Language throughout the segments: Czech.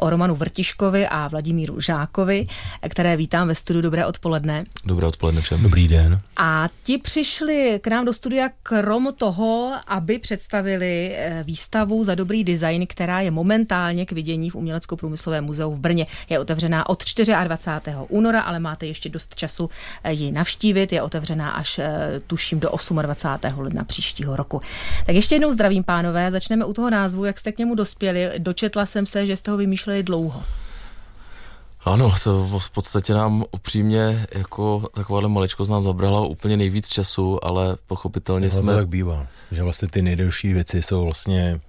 o Romanu Vrtiškovi a Vladimíru Žákovi, které vítám ve studiu. Dobré odpoledne. Dobré odpoledne všem. Dobrý den. A ti přišli k nám do studia krom toho, aby představili eh, výstavu za dobrý design, která je momentálně k vidění v Umělecko-průmyslovém muzeu v Brně. Je otevřená od 24. února, ale máte ještě dost času eh, ji navštívit. Je otevřená až eh, tuším do 28. ledna příštího roku. Tak ještě jednou zdravím, pánové. Začneme u toho názvu, jak jste k němu dospěli. Dočetla jsem se, že jste ho vymýšleli dlouho. Ano, to v podstatě nám upřímně jako takováhle maličkost nám zabrala úplně nejvíc času, ale pochopitelně to jsme... To tak bývá, že vlastně ty nejdelší věci jsou vlastně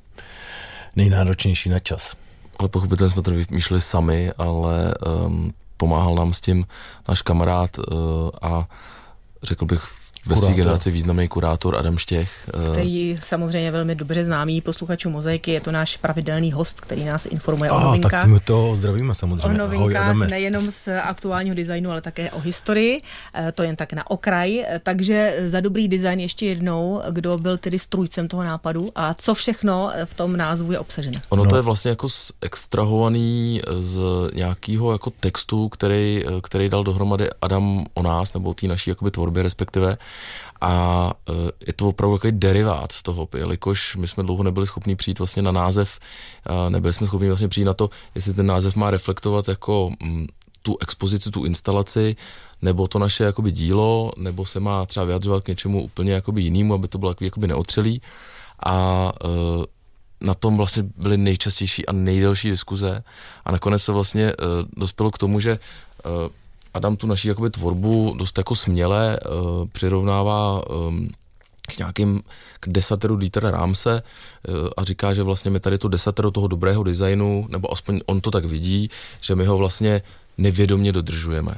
nejnáročnější na čas. Ale pochopitelně jsme to vymýšleli sami, ale um, pomáhal nám s tím náš kamarád uh, a řekl bych ve své generaci významný kurátor Adam Štěch. Eh, který samozřejmě velmi dobře známý posluchačů Mozaiky, je to náš pravidelný host, který nás informuje a, o novinkách. Tak my to zdravíme samozřejmě. O novinkách Ahoj, nejenom z aktuálního designu, ale také o historii. Eh, to jen tak na okraj. Eh, takže za dobrý design ještě jednou, kdo byl tedy strůjcem toho nápadu a co všechno v tom názvu je obsaženo. Ono no. to je vlastně jako extrahovaný z nějakého jako textu, který, který dal dohromady Adam o nás, nebo té naší jakoby tvorbě respektive a e, je to opravdu takový derivát z toho, jelikož my jsme dlouho nebyli schopni přijít vlastně na název, nebyli jsme schopni vlastně přijít na to, jestli ten název má reflektovat jako mm, tu expozici, tu instalaci, nebo to naše jakoby dílo, nebo se má třeba vyjadřovat k něčemu úplně jakoby jinému, aby to bylo jakoby neotřelý. A e, na tom vlastně byly nejčastější a nejdelší diskuze a nakonec se vlastně e, dospělo k tomu, že Adam tu naší jakoby tvorbu dost jako směle uh, přirovnává um, k nějakým k desateru Dietera Rámse uh, a říká, že vlastně my tady to desatero toho dobrého designu, nebo aspoň on to tak vidí, že my ho vlastně nevědomně dodržujeme.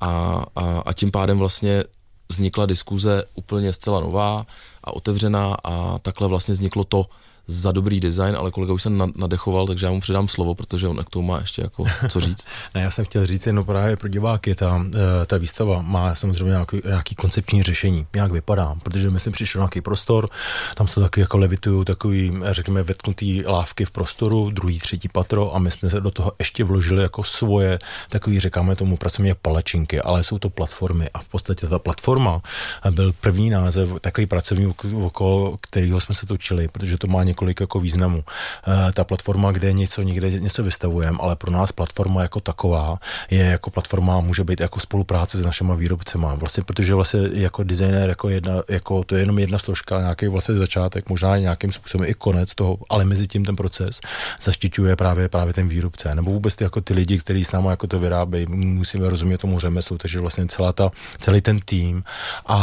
A, a, a tím pádem vlastně vznikla diskuze úplně zcela nová a otevřená a takhle vlastně vzniklo to, za dobrý design, ale kolega už jsem nadechoval, takže já mu předám slovo, protože on k tomu má ještě jako co říct. ne, já jsem chtěl říct jenom právě pro diváky, ta, eh, ta výstava má samozřejmě nějaký, nějaký koncepční řešení, jak vypadá, protože my jsem přišel nějaký prostor, tam jsou taky jako levitují takový, řekněme, vetknutý lávky v prostoru, druhý, třetí patro a my jsme se do toho ještě vložili jako svoje, takový, říkáme tomu pracovně palačinky, ale jsou to platformy a v podstatě ta platforma byl první název, takový pracovní, okolo kterého jsme se točili, protože to má několik jako významů. E, ta platforma, kde něco někde něco vystavujeme, ale pro nás platforma jako taková je jako platforma, může být jako spolupráce s našimi výrobcema. Vlastně, protože vlastně jako designer, jako, jedna, jako to je jenom jedna složka, nějaký vlastně začátek, možná nějakým způsobem i konec toho, ale mezi tím ten proces zaštiťuje právě právě ten výrobce. Nebo vůbec ty, jako ty lidi, kteří s námi jako to vyrábějí, musíme rozumět tomu řemeslu, takže vlastně celá ta, celý ten tým a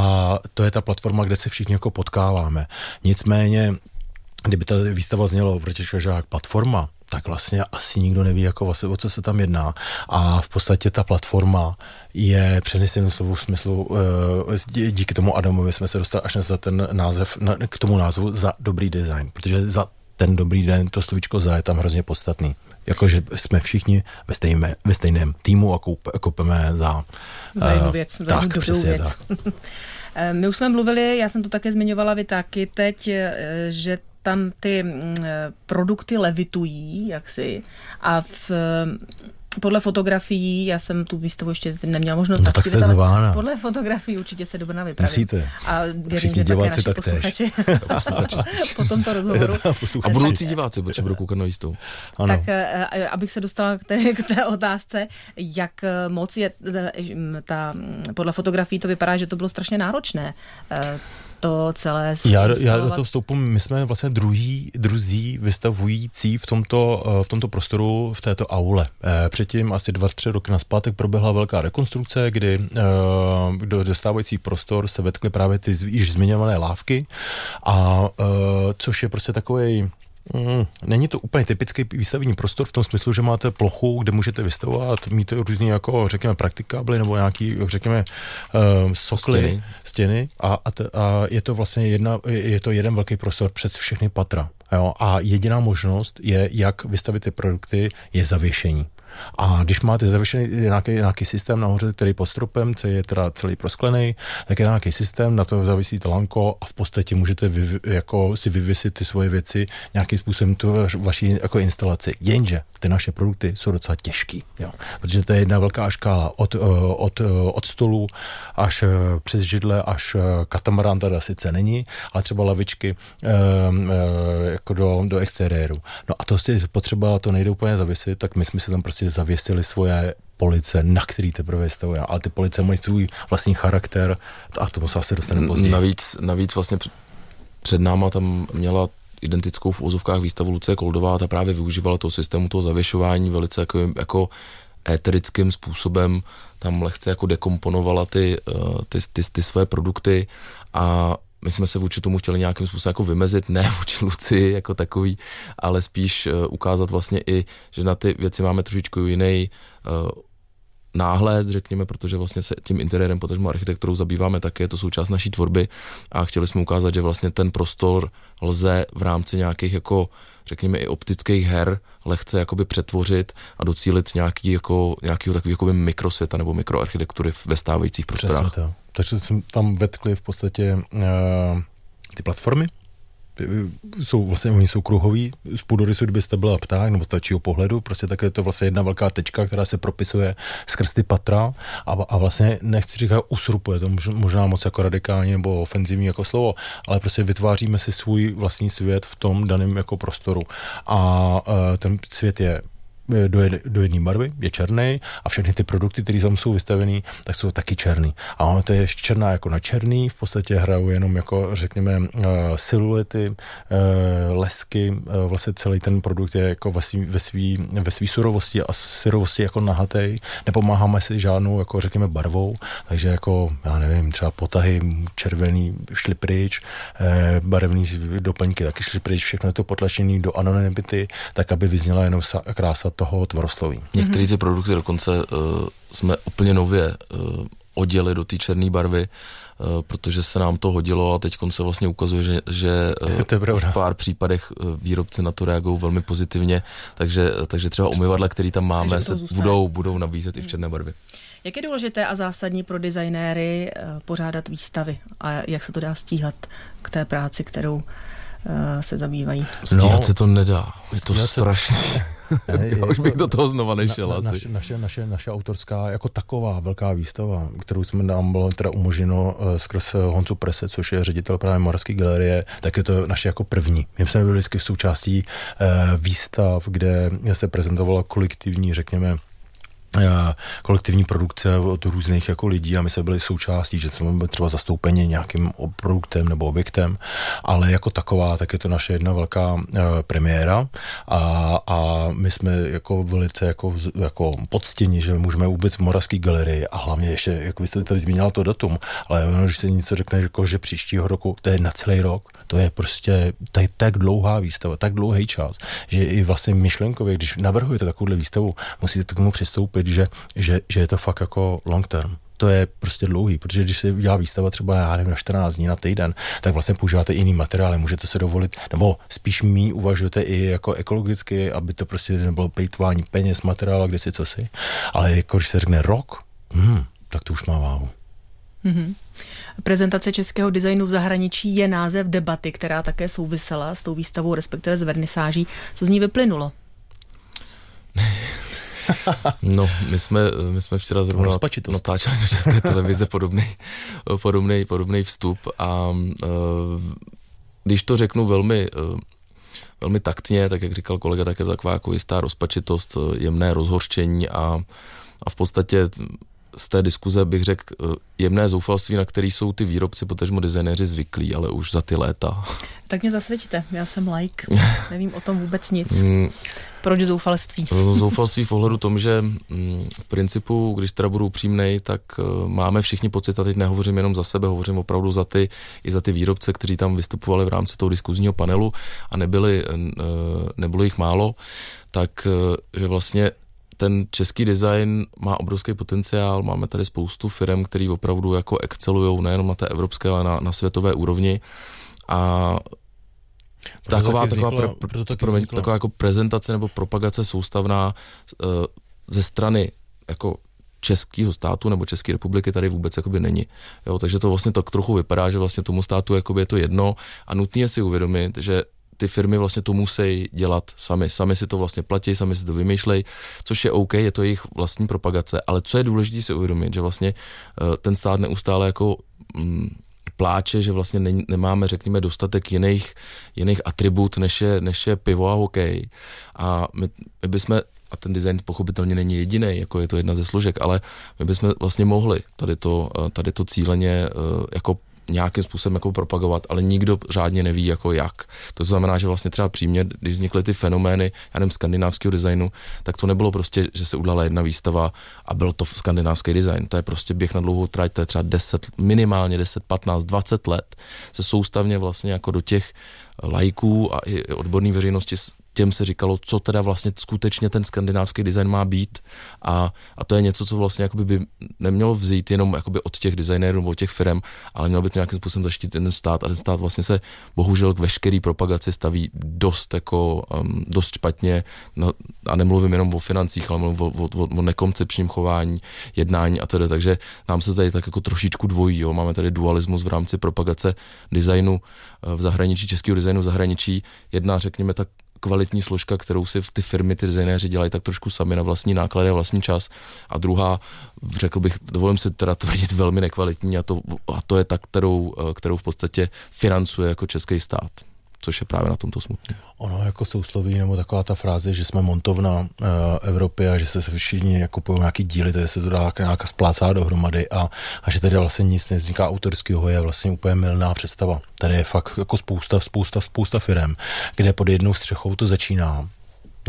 to je ta platforma, kde se všichni jako potkáváme. Nicméně kdyby ta výstava zněla Vrtěčka žák platforma, tak vlastně asi nikdo neví, jako vlastně, o co se tam jedná. A v podstatě ta platforma je přenesenou slovu smyslu, eh, díky tomu Adamovi jsme se dostali až za ten název, k tomu názvu za dobrý design, protože za ten dobrý den, to slovíčko za je tam hrozně podstatný. Jakože jsme všichni ve, stejné, ve stejném týmu a koupeme za... Za jednu eh, věc, za jednu dobrou věc. Eh, my už jsme mluvili, já jsem to také zmiňovala, vy taky teď, že tam ty mm, produkty levitují, jaksi, a v podle fotografií, já jsem tu výstavu ještě neměla možnost no, tak jste zvána. Podle fotografií určitě se dobrá vypravit. Musíte. A věřím, Všichni diváci tak tež. po tomto rozhovoru. A budoucí diváci, protože budou koukat na jistou. Ano. Tak eh, abych se dostala k té, k té otázce, jak eh, moc je eh, ta, podle fotografií to vypadá, že to bylo strašně náročné to celé já, já do toho vstoupu, my jsme vlastně druhý, druzí vystavující v tomto, v tomto prostoru, v této aule. Předtím asi dva, tři roky naspátek proběhla velká rekonstrukce, kdy do dostávající prostor se vetkly právě ty již zmiňované lávky, a což je prostě takový Mm, není to úplně typický výstavní prostor v tom smyslu, že máte plochu, kde můžete vystavovat, mít různý jako, řekněme, praktikábly nebo nějaký, řekněme, uh, sokly, stěny, stěny a, a, t, a, je to vlastně jedna, je to jeden velký prostor přes všechny patra. Jo? A jediná možnost je, jak vystavit ty produkty, je zavěšení. A když máte zavěšený nějaký, nějaký systém nahoře, který pod stropem, co je teda celý prosklený, tak je nějaký systém, na to zavisí lanko a v podstatě můžete vy, jako si vyvěsit ty svoje věci nějakým způsobem tu vaší jako instalaci. Jenže ty naše produkty jsou docela těžký, jo. protože to je jedna velká škála od, eh, od, eh, od stolu až eh, přes židle, až katamarán teda sice není, ale třeba lavičky jako do, do exteriéru. No a to je potřeba, to nejde úplně zavěsit, tak my jsme si tam prostě zavěsili svoje police, na který teprve stavuje, ale ty police mají svůj vlastní charakter a tomu se asi dostaneme později. Navíc, navíc vlastně před náma tam měla identickou v úzovkách výstavu Lucie Koldová, ta právě využívala toho systému toho zavěšování velice jako, jako éterickým způsobem, tam lehce jako dekomponovala ty, eh, ty, ty, ty své produkty a my jsme se vůči tomu chtěli nějakým způsobem jako vymezit, ne vůči Luci jako takový, ale spíš uh, ukázat vlastně i, že na ty věci máme trošičku jiný uh, náhled, řekněme, protože vlastně se tím interiérem, potažmo architekturou zabýváme také, je to součást naší tvorby a chtěli jsme ukázat, že vlastně ten prostor lze v rámci nějakých jako řekněme i optických her lehce jakoby přetvořit a docílit nějaký, jako, nějakého takového jakoby mikrosvěta nebo mikroarchitektury ve stávajících prostorách. Přesně to. Takže jsem tam vetkli v podstatě uh, ty platformy, jsou vlastně, oni jsou kruhoví, z půdorysu, kdybyste byla pták nebo stačího pohledu, prostě tak je to vlastně jedna velká tečka, která se propisuje skrz ty patra a, a vlastně nechci říkat usrupuje, to možná moc jako radikální nebo ofenzivní jako slovo, ale prostě vytváříme si svůj vlastní svět v tom daném jako prostoru. A uh, ten svět je do, jed, do jedné barvy, je černý a všechny ty produkty, které tam jsou vystavené, tak jsou taky černý. A ono to je černá jako na černý, v podstatě hrajou jenom jako řekněme uh, siluety, uh, lesky, vlastně celý ten produkt je jako ve svý, ve svý, ve svý surovosti a syrovosti jako nahatej, nepomáháme si žádnou jako řekněme barvou, takže jako já nevím, třeba potahy červený šli pryč, barevný doplňky taky šli pryč, všechno je to potlačené do anonymity, tak aby vyzněla jenom krása toho tvorosloví. Některé ty produkty dokonce uh, jsme úplně nově uh, oděli do té černé barvy, uh, protože se nám to hodilo a teď se vlastně ukazuje, že, že uh, v pár případech uh, výrobci na to reagují velmi pozitivně, takže, takže třeba umyvadla, které tam máme, se budou, budou nabízet i v černé barvě. Jak je důležité a zásadní pro designéry pořádat výstavy a jak se to dá stíhat k té práci, kterou se zabývají? Stíhat no, se to nedá, je to strašné. Já už bych do toho znova nešel na, asi. Naše, naše, naše, naše autorská jako taková velká výstava, kterou jsme nám bylo teda umožněno uh, skrz Honcu Prese, což je ředitel právě Moravské galerie, tak je to naše jako první. My jsme byli vždycky v součástí uh, výstav, kde se prezentovala kolektivní, řekněme, Eh, kolektivní produkce od různých jako lidí a my jsme byli součástí, že jsme byli třeba zastoupeni nějakým produktem nebo objektem, ale jako taková, tak je to naše jedna velká uh, premiéra a, a my jsme jako velice jako, jako podstěni, že můžeme vůbec v Moravské galerii a hlavně ještě, jak vy jste tady zmínila to datum, ale když se něco řekne, jako, že příštího roku, to je na celý rok, to je prostě tak, tak dlouhá výstava, tak dlouhý čas, že i vlastně myšlenkově, když navrhujete takovouhle výstavu, musíte k tomu přistoupit, že, že, že je to fakt jako long term to je prostě dlouhý, protože když se udělá výstava třeba, já nevím, na 14 dní, na týden, tak vlastně používáte jiný materiály, můžete se dovolit, nebo spíš mý uvažujete i jako ekologicky, aby to prostě nebylo pejtvání peněz, materiálu, kde si co si, ale jako když se řekne rok, hmm, tak to už má váhu. Mm-hmm. Prezentace českého designu v zahraničí je název debaty, která také souvisela s tou výstavou, respektive s vernisáží. Co z ní vyplynulo? No, my jsme, my jsme včera zrovna natáčeli do České televize podobný, podobný, podobný vstup a uh, když to řeknu velmi, uh, velmi taktně, tak jak říkal kolega, tak je to taková jako jistá rozpačitost, jemné rozhorčení a, a v podstatě z té diskuze bych řekl eh, jemné zoufalství, na který jsou ty výrobci, potažmo designéři zvyklí, ale už za ty léta. Tak mě zasvědčíte, já jsem like, nevím o tom vůbec nic. Mm. Proč zoufalství? zoufalství v ohledu tom, že mm, v principu, když teda budu upřímnej, tak eh, máme všichni pocit, a teď nehovořím jenom za sebe, hovořím opravdu za ty, i za ty výrobce, kteří tam vystupovali v rámci toho diskuzního panelu a nebyli, eh, nebylo jich málo, tak že vlastně ten český design má obrovský potenciál, máme tady spoustu firm, který opravdu jako excelují nejenom na té evropské, ale na, na světové úrovni a taková, vznikla, taková, pro, pro, promiň, taková jako prezentace nebo propagace soustavná uh, ze strany jako českého státu nebo České republiky tady vůbec jakoby není. Jo, takže to vlastně tak trochu vypadá, že vlastně tomu státu jakoby je to jedno a nutně je si uvědomit, že ty firmy vlastně to musí dělat sami. Sami si to vlastně platí, sami si to vymýšlejí, což je OK, je to jejich vlastní propagace, ale co je důležité si uvědomit, že vlastně uh, ten stát neustále jako mm, pláče, že vlastně ne, nemáme, řekněme, dostatek jiných, jiných atribut, než je, než je pivo a hokej. A my, my bychom a ten design pochopitelně není jediný, jako je to jedna ze složek, ale my bychom vlastně mohli tady to, eh, tady to cíleně eh, jako nějakým způsobem jako propagovat, ale nikdo řádně neví jako jak. To znamená, že vlastně třeba přímě, když vznikly ty fenomény, já nevím, skandinávského designu, tak to nebylo prostě, že se udělala jedna výstava a byl to skandinávský design. To je prostě běh na dlouhou trať, to je třeba 10, minimálně 10, 15, 20 let se soustavně vlastně jako do těch lajků a i odborné veřejnosti těm se říkalo, co teda vlastně skutečně ten skandinávský design má být. A, a to je něco, co vlastně jakoby by nemělo vzít jenom jakoby od těch designérů nebo od těch firm, ale mělo by to nějakým způsobem zaštítit ten stát. A ten stát vlastně se bohužel k veškerý propagaci staví dost jako um, dost špatně. No, a nemluvím jenom o financích, ale mluvím o, o, o nekoncepčním chování, jednání a tedy, takže nám se tady tak jako trošičku dvojí, jo. máme tady dualismus v rámci propagace designu eh, v zahraničí, českého designu v zahraničí, jedna řekněme tak kvalitní složka, kterou si ty firmy, ty designéři dělají tak trošku sami na vlastní náklady a vlastní čas. A druhá, řekl bych, dovolím si teda tvrdit, velmi nekvalitní a to, a to je ta, kterou, eh, kterou v podstatě financuje jako český stát což je právě na tomto smutné. Ono jako sousloví nebo taková ta fráze, že jsme montovna uh, Evropy a že se všichni kupují nějaký díly, takže se to dá nějaká splácá dohromady a, a že tady vlastně nic nevzniká autorského, je vlastně úplně milná představa. Tady je fakt jako spousta, spousta, spousta firm, kde pod jednou střechou to začíná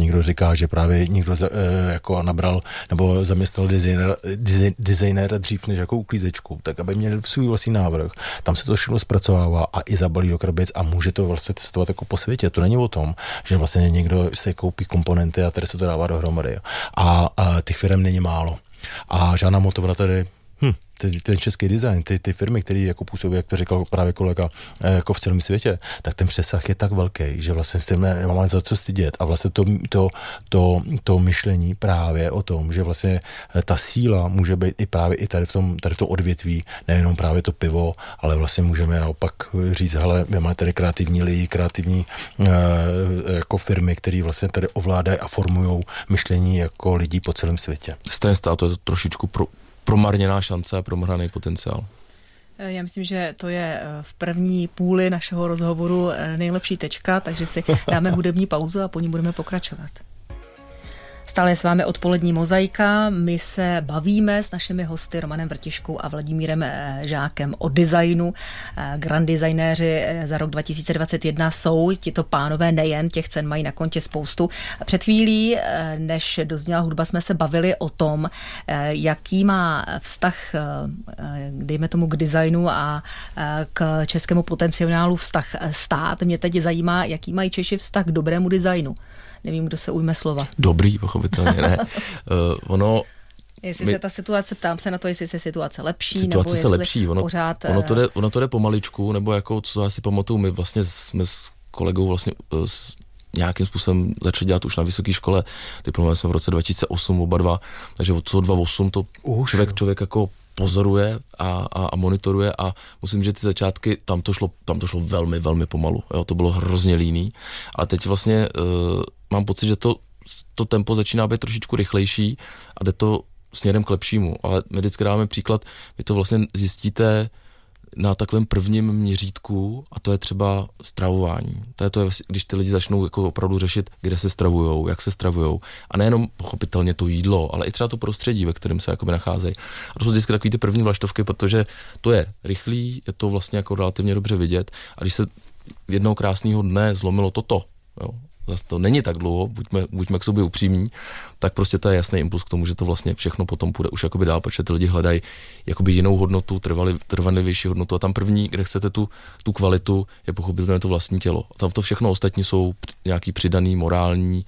Někdo říká, že právě někdo e, jako nabral nebo zaměstnal designéra, designéra dřív než jako uklízečku, tak aby měl svůj vlastní návrh. Tam se to všechno zpracovává a i zabalí do krabic a může to vlastně cestovat jako po světě. To není o tom, že vlastně někdo se koupí komponenty a tady se to dává dohromady. A, a těch firm není málo. A žádná motovna tady hm, ten, ten český design, ty, ty firmy, které jako působí, jak to říkal právě kolega, eh, jako v celém světě, tak ten přesah je tak velký, že vlastně se nemáme za co stydět. A vlastně to, to, to, to myšlení právě o tom, že vlastně eh, ta síla může být i právě i tady v tom, tady v tom odvětví, nejenom právě to pivo, ale vlastně můžeme naopak říct, hele, my máme tady kreativní lidi, kreativní e, jako firmy, které vlastně tady ovládají a formují myšlení jako lidí po celém světě. Straně státu je to trošičku pro, promarněná šance a promrhaný potenciál. Eh, já myslím, že to je eh, v první půli našeho rozhovoru eh, nejlepší tečka, takže si dáme hudební pauzu a po ní budeme pokračovat. Stále s vámi odpolední mozaika. My se bavíme s našimi hosty Romanem Vrtiškou a Vladimírem eh, Žákem o designu. Eh, grand designéři eh, za rok 2021 jsou tito pánové nejen, těch cen mají na kontě spoustu. Před chvílí, než dozněla hudba, jsme se bavili o tom, jaký má vztah, dejme tomu, k designu a k českému potenciálu vztah stát. Mě teď zajímá, jaký mají Češi vztah k dobrému designu. Nevím, kdo se ujme slova. Dobrý, pochopitelně ne. uh, ono Jestli my, se ta situace, ptám se na to, jestli se situace lepší, situace nebo se lepší. Ono, pořád... Ono to, jde, ono to jde pomaličku, nebo jako, co já si pamatuju, my vlastně jsme s kolegou vlastně uh, s nějakým způsobem začali dělat už na vysoké škole. Diplomovali jsme v roce 2008 oba dva, takže od toho 2008 to už, člověk, člověk jako pozoruje a, a, a monitoruje a musím, že ty začátky, tam to šlo, tam to šlo velmi, velmi pomalu. Jo, to bylo hrozně líný. A teď vlastně uh, mám pocit, že to, to tempo začíná být trošičku rychlejší a jde to směrem k lepšímu. Ale my vždycky dáme příklad, vy to vlastně zjistíte na takovém prvním měřítku a to je třeba stravování. To je to, když ty lidi začnou jako opravdu řešit, kde se stravujou, jak se stravujou a nejenom pochopitelně to jídlo, ale i třeba to prostředí, ve kterém se nacházejí. A to jsou vždycky takové ty první vlaštovky, protože to je rychlý, je to vlastně jako relativně dobře vidět a když se jednoho krásného dne zlomilo toto, jo, zase to není tak dlouho, buďme, buďme k sobě upřímní, tak prostě to je jasný impuls k tomu, že to vlastně všechno potom půjde už jakoby dál, protože ty lidi hledají jakoby jinou hodnotu, trvali, trvanlivější hodnotu a tam první, kde chcete tu, tu kvalitu, je pochopitelně to vlastní tělo. A tam to všechno ostatní jsou nějaký přidaný morální,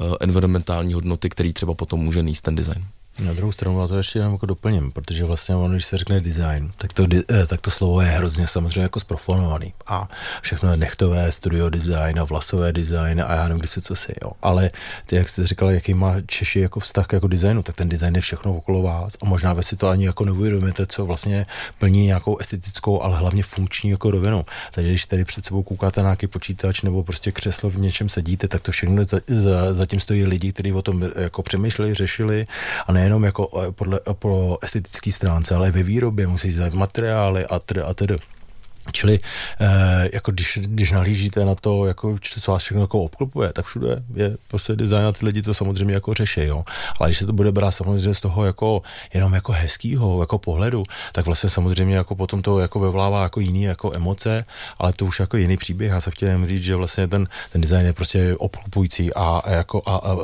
uh, environmentální hodnoty, který třeba potom může níst ten design. Na druhou stranu, a to ještě jenom jako doplním, protože vlastně ono, když se řekne design, tak to, eh, tak to slovo je hrozně samozřejmě jako sprofanovaný. A všechno je nechtové, studio design a vlasové design a já nevím, kdy se co si, jo. Ale ty, jak jste říkala, jaký má Češi jako vztah jako designu, tak ten design je všechno okolo vás a možná vy si to ani jako neuvědomíte, co vlastně plní nějakou estetickou, ale hlavně funkční jako rovinu. Takže když tady před sebou koukáte na nějaký počítač nebo prostě křeslo v něčem sedíte, tak to všechno za, za, zatím stojí lidi, kteří o tom jako přemýšleli, řešili a nejenom jako eh, podle, po estetické stránce, ale ve výrobě musí zajít materiály a tedy a tedy. Čili eh, jako když, když nahlížíte na to, jako, co vás všechno jako obklopuje, tak všude je prostě design a ty lidi to samozřejmě jako řeší, jo. Ale když se to bude brát samozřejmě z toho jako jenom jako hezkýho jako pohledu, tak vlastně samozřejmě jako potom to jako vyvolává jako jiný jako emoce, ale to už jako jiný příběh. Já se chtěl říct, že vlastně ten, ten design je prostě obklopující a, a jako a, a, a,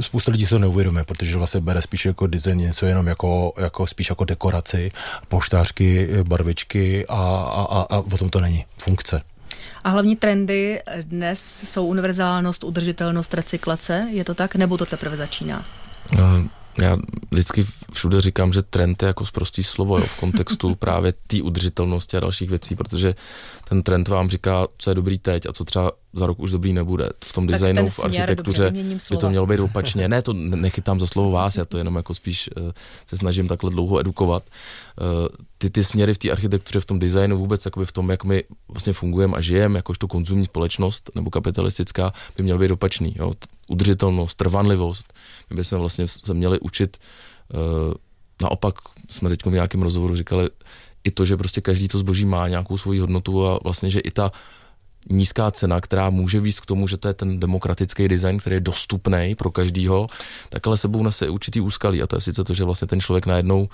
spousta lidí se to neuvědomuje, protože vlastně bere spíš jako design něco jenom jako, jako spíš jako dekoraci, poštářky, barvičky a, a, a a o tom to není. Funkce. A hlavní trendy dnes jsou univerzálnost, udržitelnost, recyklace. Je to tak? Nebo to teprve začíná? Uh já vždycky všude říkám, že trend je jako zprostý slovo jo, v kontextu právě té udržitelnosti a dalších věcí, protože ten trend vám říká, co je dobrý teď a co třeba za rok už dobrý nebude. V tom designu, v architektuře dobře, by to mělo být opačně. Ne, to nechytám za slovo vás, já to jenom jako spíš uh, se snažím takhle dlouho edukovat. Ty, ty směry v té architektuře, v tom designu, vůbec jakoby v tom, jak my vlastně fungujeme a žijeme, jakožto konzumní společnost nebo kapitalistická, by měl být opačný. Jo? Udržitelnost, trvanlivost. My bychom vlastně se měli učit uh, naopak jsme teď v nějakém rozhovoru říkali, i to, že prostě každý to zboží má nějakou svoji hodnotu a vlastně, že i ta nízká cena, která může víc k tomu, že to je ten demokratický design, který je dostupný pro každýho, tak ale sebou nese určitý úskalí a to je sice to, že vlastně ten člověk najednou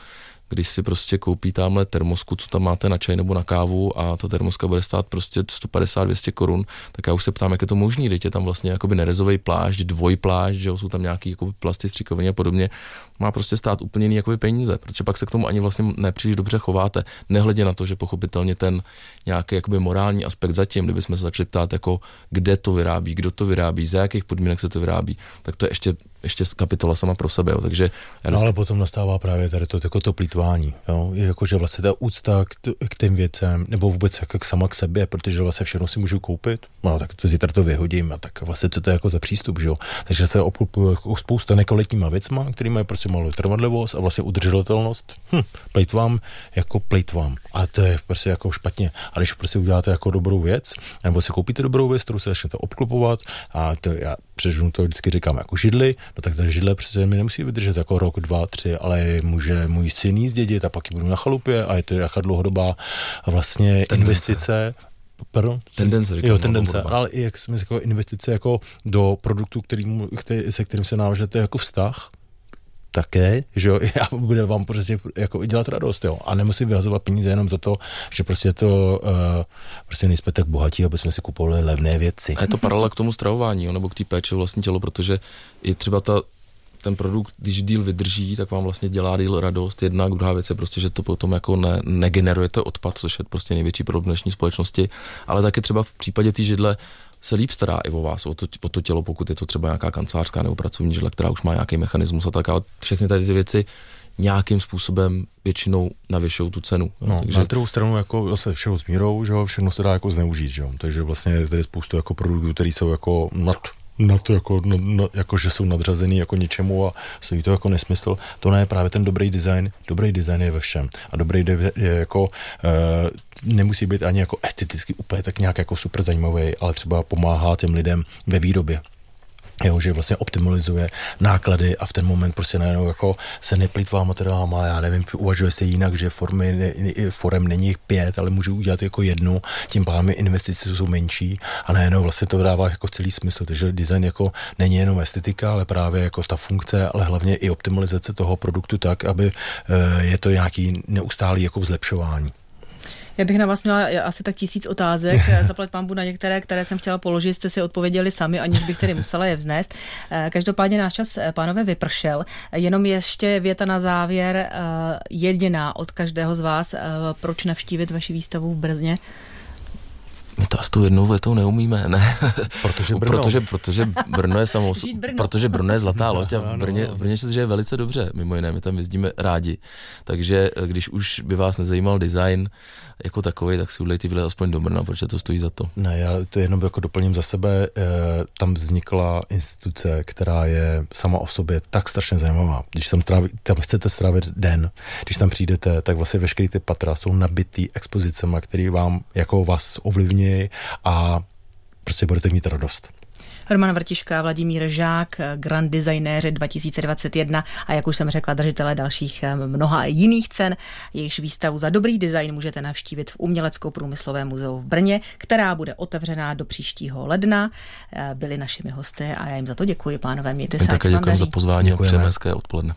když si prostě koupí tamhle termosku, co tam máte na čaj nebo na kávu a ta termoska bude stát prostě 150-200 korun, tak já už se ptám, jak je to možné, teď je tam vlastně jakoby nerezový plášť, dvojplášť, že jsou tam nějaký jakoby plasty stříkoviny a podobně, má prostě stát úplně jiný jakoby peníze, protože pak se k tomu ani vlastně nepříliš dobře chováte, nehledě na to, že pochopitelně ten nějaký jakoby morální aspekt zatím, kdybychom se začali ptát, jako kde to vyrábí, kdo to vyrábí, za jakých podmínek se to vyrábí, tak to je ještě ještě kapitola sama pro sebe. Jo. Takže já no, ale potom nastává právě tady to, jako to plítvání. Jo. Jakože vlastně ta úcta k, t- k těm věcem, nebo vůbec jako k sama k sobě, protože vlastně všechno si můžu koupit, no tak to zítra to vyhodím a tak vlastně co to je jako za přístup, že jo. Takže se obklupuju jako spousta nekvalitníma věcma, který mají prostě malou trvanlivost a vlastně udržitelnost. Hm, plejtvám jako plejtvám. A to je prostě jako špatně. A když prostě uděláte jako dobrou věc, nebo si koupíte dobrou věc, kterou se začnete obklopovat a to já přežunu to vždycky říkám jako židli, no tak ta židle přece mi nemusí vydržet jako rok, dva, tři, ale může můj syn jíst dědit a pak ji budu na chalupě a je to jaká dlouhodobá vlastně tendence. investice. Pardon? Tendence, říkám, jo, tendence, ale i jak jsme říkali, investice jako do produktu, který, který, se kterým se návažete jako vztah, také, že jo, a bude vám prostě jako dělat radost, jo. A nemusí vyhazovat peníze jenom za to, že prostě to, uh, prostě nejsme tak bohatí, aby jsme si kupovali levné věci. A je to paralela k tomu stravování, jo, nebo k té péči vlastní tělo, protože i třeba ta ten produkt, když díl vydrží, tak vám vlastně dělá díl radost. Jedna, druhá věc je prostě, že to potom jako ne, negenerujete odpad, což je prostě největší problém dnešní společnosti, ale taky třeba v případě té židle se líp stará i o vás, o to, o to tělo, pokud je to třeba nějaká kancelářská nebo pracovní židle, která už má nějaký mechanismus a tak, ale všechny tady ty věci nějakým způsobem většinou navyšují tu cenu. No, takže... Na druhou stranu jako zase všeho s mírou, že jo, všechno se dá jako zneužít, že jo, takže vlastně je tady spoustu jako produktů, které jsou jako nad na to, jako, na, na, jako, že jsou nadřazený jako něčemu a stojí to jako nesmysl. To ne, právě ten dobrý design, dobrý design je ve všem. A dobrý je, je jako, e, nemusí být ani jako esteticky úplně tak nějak jako super zajímavý, ale třeba pomáhá těm lidem ve výrobě jo, že vlastně optimalizuje náklady a v ten moment prostě najednou jako se neplýtvá materiálama, já nevím, uvažuje se jinak, že formy, forem není pět, ale můžu udělat jako jednu, tím pádem investice jsou menší a najednou vlastně to dává jako celý smysl, takže design jako není jenom estetika, ale právě jako ta funkce, ale hlavně i optimalizace toho produktu tak, aby eh, je to nějaký neustálý jako zlepšování. Já bych na vás měla asi tak tisíc otázek. Zaplať pambu na některé, které jsem chtěla položit, jste si odpověděli sami, aniž bych tedy musela je vznést. Eh, každopádně náš čas, eh, pánové, vypršel. Jenom ještě věta na závěr, eh, jediná od každého z vás, proč navštívit vaši výstavu v Brzně? My to s tou jednou větou neumíme, ne. Protože Brno. protože, protože Brno je samo, Brno. protože Brno je zlatá loď a v Brně, v Brně se žije velice dobře, mimo jiné, my tam jezdíme rádi. Takže eh, když už by vás nezajímal design jako takový, tak si udělejte výlet aspoň do Brna, protože to stojí za to. Ne, já to jenom jako doplním za sebe. E, tam vznikla instituce, která je sama o sobě tak strašně zajímavá. Když tam, tráví, tam chcete strávit den, když tam přijdete, tak vlastně veškeré ty patra jsou nabitý expozicemi, které vám jako vás ovlivní a prostě budete mít radost. Roman Vrtiška, Vladimír Žák, Grand Designéři 2021 a jak už jsem řekla, držitelé dalších eh, mnoha jiných cen. Jejichž výstavu za dobrý design můžete navštívit v Umělecko-průmyslovém muzeu v Brně, která bude otevřená do příštího ledna. Eh, byli našimi hosty a já jim za to děkuji, pánové. Mějte se. Také děkujeme za pozvání a přejeme hezké odpoledne.